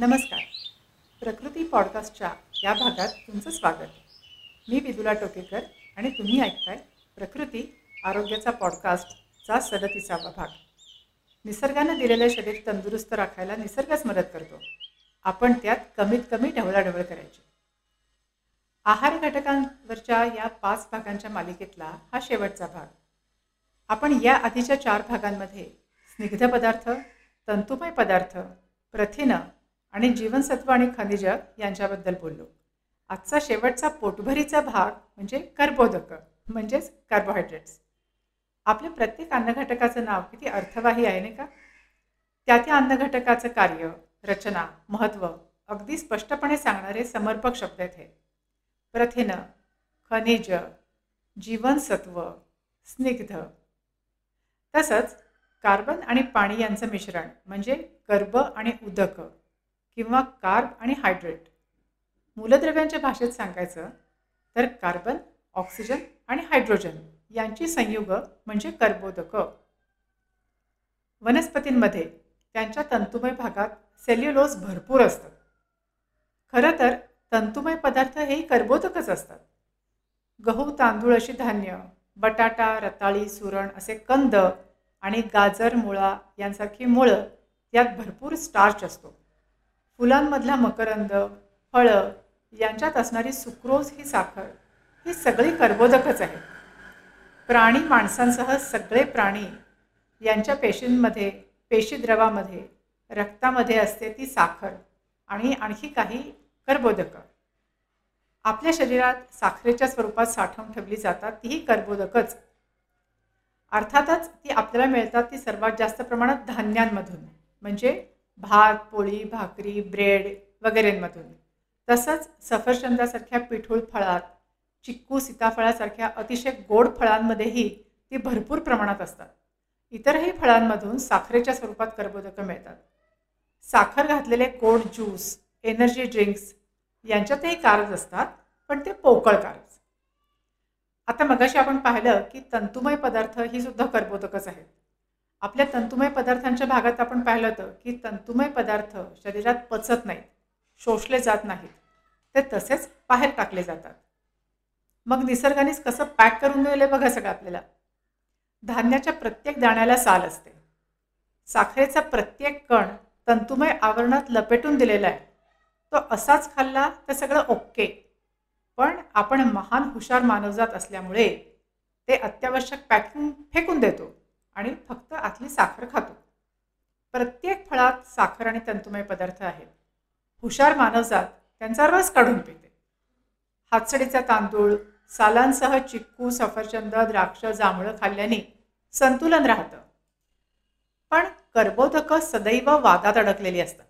नमस्कार. प्रकृती पॉडकास्टच्या या भागात तुमचं स्वागत. मी विदुला टोकेकर आणि तुम्ही ऐकताय प्रकृती आरोग्याचा पॉडकास्टचा सदतीसावा भाग. निसर्गानं दिलेलं शरीर तंदुरुस्त राखायला निसर्गच मदत करतो. आपण त्यात कमीत कमी ढवळाढवळ करायची. आहार घटकांवरच्या या पाच भागांच्या मालिकेतला हा शेवटचा भाग. आपण या आधीच्या चार भागांमध्ये स्निग्ध पदार्थ तंतुमय पदार्थ प्रथिनं आणि जीवनसत्व आणि खनिज यांच्याबद्दल बोललो. आजचा शेवटचा पोटभरीचा भाग म्हणजे कर्बोदक म्हणजेच कार्बोहायड्रेट्स आपल्या प्रत्येक अन्नघटकाचं नाव किती अर्थवाही आहे नाही का? त्या त्या अन्नघटकाचं कार्य रचना महत्त्व अगदी स्पष्टपणे सांगणारे समर्पक शब्द आहेत हे. प्रथिनं खनिज जीवनसत्व स्निग्ध. तसंच कार्बन आणि पाणी यांचं मिश्रण म्हणजे कर्ब आणि उदक. किंवा कार्ब आणि हायड्रेट. मूलद्रव्यांच्या भाषेत सांगायचं तर कार्बन ऑक्सिजन आणि हायड्रोजन यांची संयुग म्हणजे कर्बोदक. वनस्पतींमध्ये त्यांच्या तंतुमय भागात सेल्युलोज भरपूर असतं. खरं तर तंतुमय पदार्थ हेही कर्बोदकच असतात. गहू तांदूळ अशी धान्य बटाटा रताळी सुरण असे कंद आणि गाजर मुळा यांसारखी मुळं यात भरपूर स्टार्च असतो. फुलांमधला मकरंद फळं यांच्यात असणारी सुक्रोज ही साखर ही सगळी कर्बोदकच आहे. प्राणी माणसांसह सगळे प्राणी यांच्या पेशींमध्ये पेशीद्रवामध्ये रक्तामध्ये असते ती साखर आणि आणखी काही कर्बोदकं. आपल्या शरीरात साखरेच्या स्वरूपात साठवून ठेवली जातात तीही कर्बोदकच. अर्थातच ती आपल्याला मिळतात ती सर्वात जास्त प्रमाणात धान्यांमधून म्हणजे भात पोळी भाकरी ब्रेड वगैरेंमधून. तसंच सफरचंदासारख्या पिठूळ फळात चिक्कू सीताफळासारख्या अतिशय गोड फळांमध्येही ती भरपूर प्रमाणात असतात. इतरही फळांमधून साखरेच्या स्वरूपात कर्बोदकं मिळतात. साखर घातलेले गोड ज्यूस एनर्जी ड्रिंक्स यांच्यातही कारच असतात पण ते पोकळ कारच आता मगाशी आपण पाहिलं की तंतुमय पदार्थ ही सुद्धा कर्बोदकच आहेत. आपल्या तंतुमय पदार्थांच्या भागात आपण पाहिलं होतं की तंतुमय पदार्थ शरीरात पचत नाहीत शोषले जात नाहीत. ते तसेच बाहेर टाकले जातात. मग निसर्गानेच कसं पॅक करून दिले बघा सगळं आपल्याला. धान्याच्या प्रत्येक दाण्याला साल असते. साखरेचा प्रत्येक कण तंतुमय आवरणात लपेटून दिलेला आहे. तो असाच खाल्ला तर सगळं ओके. पण आपण महान हुशार मानवजात असल्यामुळे ते अत्यावश्यक पॅकिंग फेकून देतो आणि फक्त आतली साखर खातो. प्रत्येक फळात साखर आणि तंतुमय पदार्थ आहेत. हुशार मानवजात त्यांचा रस काढून पिते. हातसडीचा तांदूळ सालांसह चिक्कू सफरचंद द्राक्ष जांभळं खाल्ल्याने संतुलन राहतं. पण कर्बोदकं सदैव वादात अडकलेली असतात.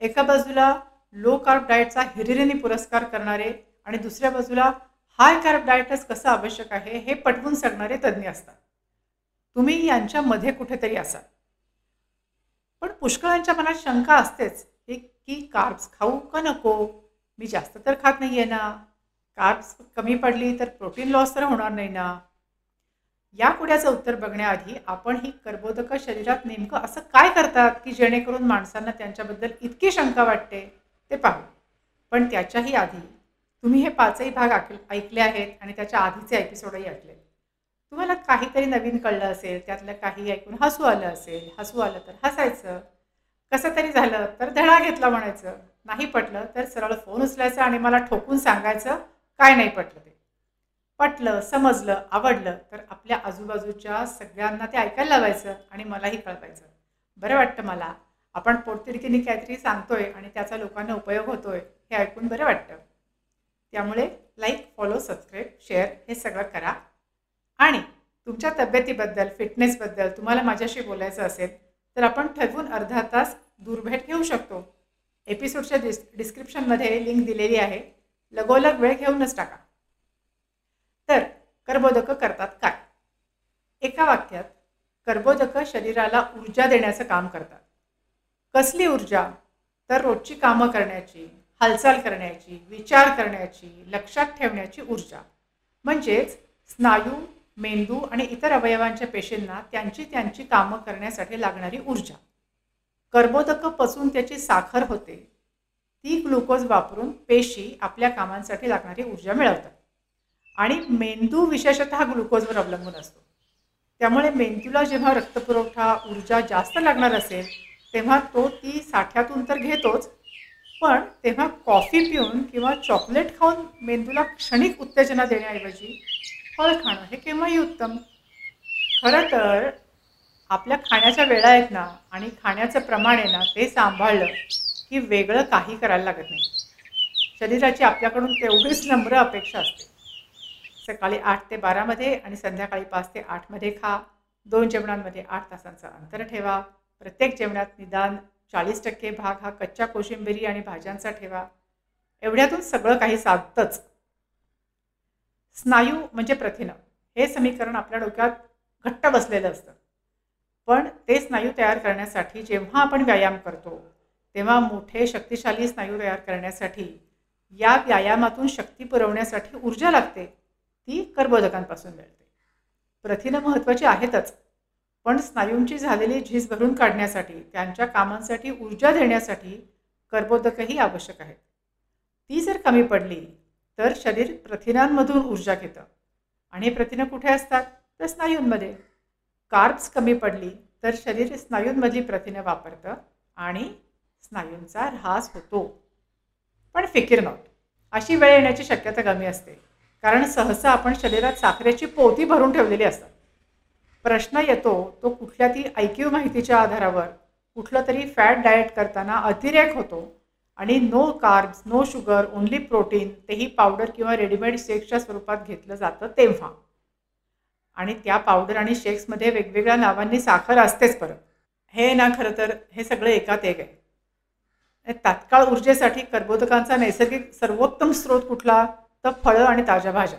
एका बाजूला लो कार्ब डाएटचा हिरिरीने पुरस्कार करणारे आणि दुसऱ्या बाजूला हाय कार्ब डाएटच कसं आवश्यक आहे हे पटवून सांगणारे तज्ज्ञ असतात. तुम्ही यांच्यामध्ये कुठेतरी असाल. पण पुष्कळांच्या मनात शंका असतेच की कार्ब्स खाऊ का नको? मी जास्त तर खात नाही आहे ना. कार्ब्स कमी पडली तर प्रोटीन लॉस तर होणार नाही ना. या कुड्याचं उत्तर बघण्याआधी आपण ही कर्बोदक शरीरात नेमकं असं काय करतात की जेणेकरून माणसांना त्यांच्याबद्दल इतकी शंका वाटते ते पाहू. पण त्याच्याही आधी तुम्ही हे पाचही भाग ऐकले आहेत आणि त्याच्या आधीचे एपिसोडही ऐकले तुम्हाला काहीतरी नवीन कळलं असेल त्यातलं काही ऐकून हसू आलं असेल हसू आलं तर हसायचं. कसं तरी झालं तर धडा घेतला म्हणायचं. नाही पटलं तर सरळ फोन उचलायचं आणि मला ठोकून सांगायचं काय नाही पटलं ते. पटलं समजलं आवडलं तर आपल्या आजूबाजूच्या सगळ्यांना ते ऐकायला लावायचं आणि मलाही कळवायचं. बरं वाटतं मला. आपण पोटतिडकीने काहीतरी सांगतोय आणि त्याचा लोकांना उपयोग होतोय हे ऐकून बरं वाटतं. त्यामुळे लाईक फॉलो सबस्क्राईब शेअर हे सगळं करा. आणि तुमच्या तब्येतीबद्दल फिटनेसबद्दल तुम्हाला माझ्याशी बोलायचं असेल तर आपण ठरवून अर्धा तास दूरभेट घेऊ शकतो. एपिसोडच्या डिस् डिस्क्रिप्शनमध्ये लिंक दिलेली आहे. लगोलग वेळ घेऊनच टाका. तर कर्बोदकं करतात काय? एका वाक्यात कर्बोदकं शरीराला ऊर्जा देण्याचं काम करतात. कसली ऊर्जा? तर रोजची कामं करण्याची हालचाल करण्याची विचार करण्याची लक्षात ठेवण्याची ऊर्जा. म्हणजेच स्नायू मेंदू आणि इतर अवयवांच्या पेशींना त्यांची त्यांची कामं करण्यासाठी लागणारी ऊर्जा. कर्बोदकं पचून त्याची साखर होते. ती ग्लुकोज वापरून पेशी आपल्या कामांसाठी लागणारी ऊर्जा मिळवतात. आणि मेंदू विशेषतः ग्लुकोजवर अवलंबून असतो. त्यामुळे मेंदूला जेव्हा रक्तपुरवठा ऊर्जा जास्त लागणार असेल तेव्हा तो ती साठ्यातून तर घेतोच पण तेव्हा कॉफी पिऊन किंवा चॉकलेट खाऊन मेंदूला क्षणिक उत्तेजना देण्याऐवजी फळ खाणं हे केव्हाही उत्तम. खरं तर आपल्या खाण्याच्या वेळा आहेत ना आणि खाण्याचं प्रमाण आहे ना ते सांभाळलं की वेगळं काही करायला लागत नाही. शरीराची आपल्याकडून तेवढीच नम्र अपेक्षा असते. सकाळी आठ ते बारामध्ये आणि संध्याकाळी पाच ते आठमध्ये खा. दोन जेवणांमध्ये आठ तासांचं अंतर ठेवा. प्रत्येक जेवणात निदान चाळीस टक्के भाग हा कच्च्या कोशिंबिरी आणि भाज्यांचा ठेवा. एवढ्यातून सगळं काही साधतंच. स्नायू म्हणजे प्रथिनं. हे समीकरण आपल्या डोक्यात घट्ट बसलेलं असतं. पण ते स्नायू तयार करण्यासाठी जेव्हा आपण व्यायाम करतो तेव्हा मोठे शक्तिशाली स्नायू तयार करण्यासाठी या व्यायामातून शक्ती पुरवण्यासाठी ऊर्जा लागते ती कर्बोदकांपासून मिळते. प्रथिनं महत्त्वाची आहेतच पण स्नायूंची झालेली झीज भरून काढण्यासाठी त्यांच्या कामांसाठी ऊर्जा देण्यासाठी कर्बोदकही आवश्यक आहेत. ती जर कमी पडली तर शरीर प्रथिनांमधून ऊर्जा घेतं. आणि प्रथिनं कुठे असतात? तर स्नायूंमध्ये. कार्ब्स कमी पडली तर शरीर स्नायूंमधली प्रथिनं वापरतं आणि स्नायूंचा ऱ्हास होतो. पण फिकीर नॉट अशी वेळ येण्याची शक्यता कमी असते. कारण सहसा आपण शरीरात साखरेची पोती भरून ठेवलेली असतात. प्रश्न येतो तो कुठल्या ती ऐकीव माहितीच्या आधारावर कुठलं तरी फॅट डाएट करताना अतिरेक होतो आणि no carbs no sugar only protein तेही पावडर किंवा रेडीमेड शेक्सच्या स्वरूपात घेतलं जातं तेव्हा. आणि त्या पावडर आणि शेक्समध्ये वेगवेगळ्या नावांनी साखर असतेच परत हे ना खरं तर हे सगळं एकात एक आहे. तात्काळ ऊर्जेसाठी कर्बोदकांचा नैसर्गिक सर्वोत्तम स्रोत कुठला? तर फळं आणि ताज्या भाज्या.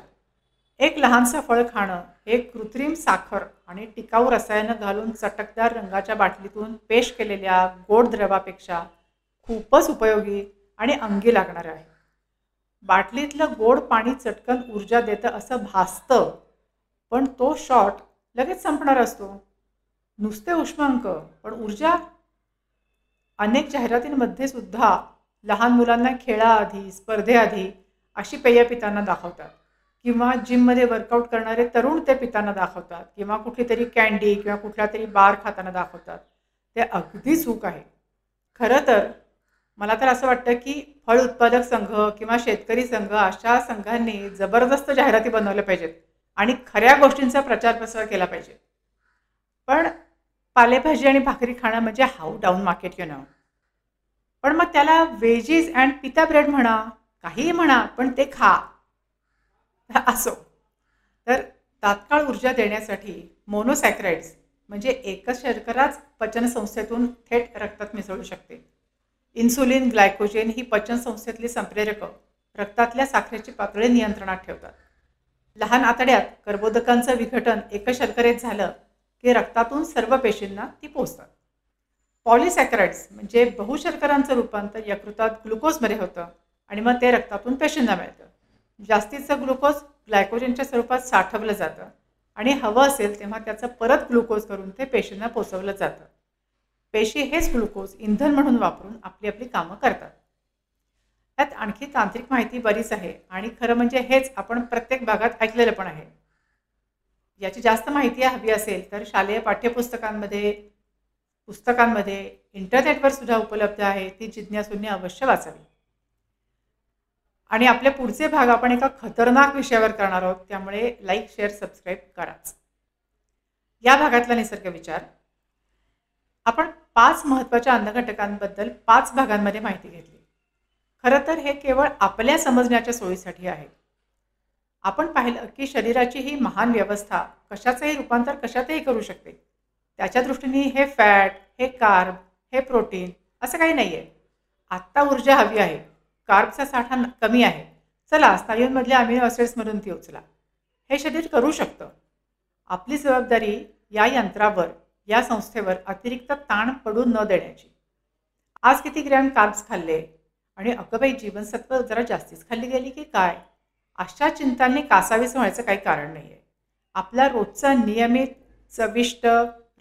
एक लहानसं फळ खाणं हे कृत्रिम साखर आणि टिकाऊ रसायनं घालून चटकदार रंगाच्या बाटलीतून पेश केलेल्या गोड द्रवापेक्षा खूपच उपयोगी आणि अंगी लागणार आहे. बाटलीतलं गोड पाणी चटकन ऊर्जा देतं असं भासतं पण तो शॉट लगेच संपणार असतो. नुसते उष्मांक पण ऊर्जा अनेक जाहिरातींमध्ये सुद्धा लहान मुलांना खेळाआधी स्पर्धेआधी अशी पेय पिताना दाखवतात. किंवा जिममध्ये वर्कआउट करणारे तरुण ते पिताना दाखवतात. किंवा कुठली तरी कॅन्डी किंवा कुठल्या तरी बार खाताना दाखवतात. ते अगदी चूक आहे. खरं तर मला तर असं वाटतं की फळ उत्पादक संघ किंवा शेतकरी संघ अशा संघांनी जबरदस्त जाहिराती बनवल्या पाहिजेत आणि खऱ्या गोष्टींचा प्रचार प्रसार केला पाहिजे. पण पालेभाजी आणि भाकरी खाणं म्हणजे how down market you know पण मग त्याला वेजीज अँड पिता ब्रेड म्हणा काहीही म्हणा पण ते खा. असो. तर तात्काळ ऊर्जा देण्यासाठी मोनोसॅक्राइड्स म्हणजे एकच शर्कराच पचनसंस्थेतून थेट रक्तात मिसळू शकते. इन्सुलिन ग्लायकोजेन ही पचनसंस्थेतली संप्रेरकं रक्तातल्या साखरेची पातळी नियंत्रणात ठेवतात. लहान आतड्यात कर्बोदकांचं विघटन एक शर्करेत झालं की रक्तातून सर्व पेशींना ती पोचतात पॉलिसॅक्राइड्स म्हणजे बहुशर्करांचं रूपांतर यकृतात ग्लुकोजमध्ये होतं आणि मग ते रक्तातून पेशींना मिळतं. जास्तीचं ग्लुकोज ग्लायकोजनच्या स्वरूपात साठवलं जातं आणि हवं असेल तेव्हा त्याचं परत ग्लुकोज करून ते पेशींना पोचवलं जातं. पेशी हेच ग्लुकोज इंधन म्हणून वापरून आपली आपली कामं करतात. त्यात आणखी तांत्रिक माहिती बरीच आहे आणि खरं म्हणजे हेच आपण प्रत्येक भागात ऐकलेलं पण आहे. याची जास्त माहिती हवी असेल तर शालेय पाठ्यपुस्तकांमध्ये पुस्तकांमध्ये इंटरनेटवर सुद्धा उपलब्ध आहे ती जिज्ञासूंनी अवश्य वाचावी. आणि आपले पुढचे भाग आपण एका खतरनाक विषयावर करणार आहोत त्यामुळे लाईक शेअर सबस्क्राईब कराच. या भागातला निसर्ग विचार आपण पाच महत्त्वाच्या अन्नघटकांबद्दल पाच भागांमध्ये माहिती घेतली. खरं तर हे केवळ आपल्या समजण्याच्या सोयीसाठी आहे. आपण पाहिलं की शरीराची ही महान व्यवस्था कशाचंही रूपांतर कशातही करू शकते. त्याच्या दृष्टीने हे फॅट हे कार्ब हे प्रोटीन असं काही नाही आहे आत्ता ऊर्जा हवी आहे. कार्बचा साठा कमी आहे. चला स्नायूंमधल्या अमिनो ॲसिड्समधून ती उचला. हे शरीर करू शकतं. आपली जबाबदारी या यंत्रावर या संस्थेवर अतिरिक्त ताण पडू न देण्याची. आज किती ग्रॅम कार्ब्स खाल्ले? आणि अकबाई जीवनसत्व जरा जास्तीच खाल्ली गेली की काय? अशा चिंतांनी कासावीस व्हायचं काही कारण नाही आहे आपला रोजचा नियमित चविष्ट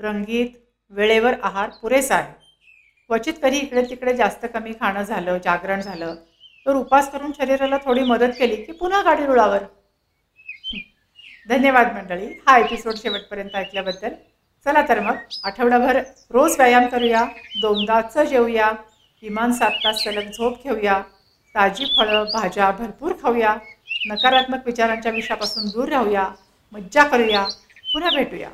रंगीत वेळेवर आहार पुरेसा आहे. क्वचित कधी इकडे तिकडे जास्त कमी खाणं झालं जागरण झालं तर उपास करून शरीराला थोडी मदत केली की पुन्हा गाडी रुळावर. धन्यवाद मंडळी. हा एपिसोड शेवटपर्यंत ऐकल्याबद्दल चला तर मग आठवडाभर रोज व्यायाम करूया दोनदाचं जेवूया किमान सात तास सलग झोप घेऊया ताजी फळं भाज्या भरपूर खाऊया नकारात्मक विचारांच्या विषयापासून दूर राहूया मज्जा करूया पुन्हा भेटूया.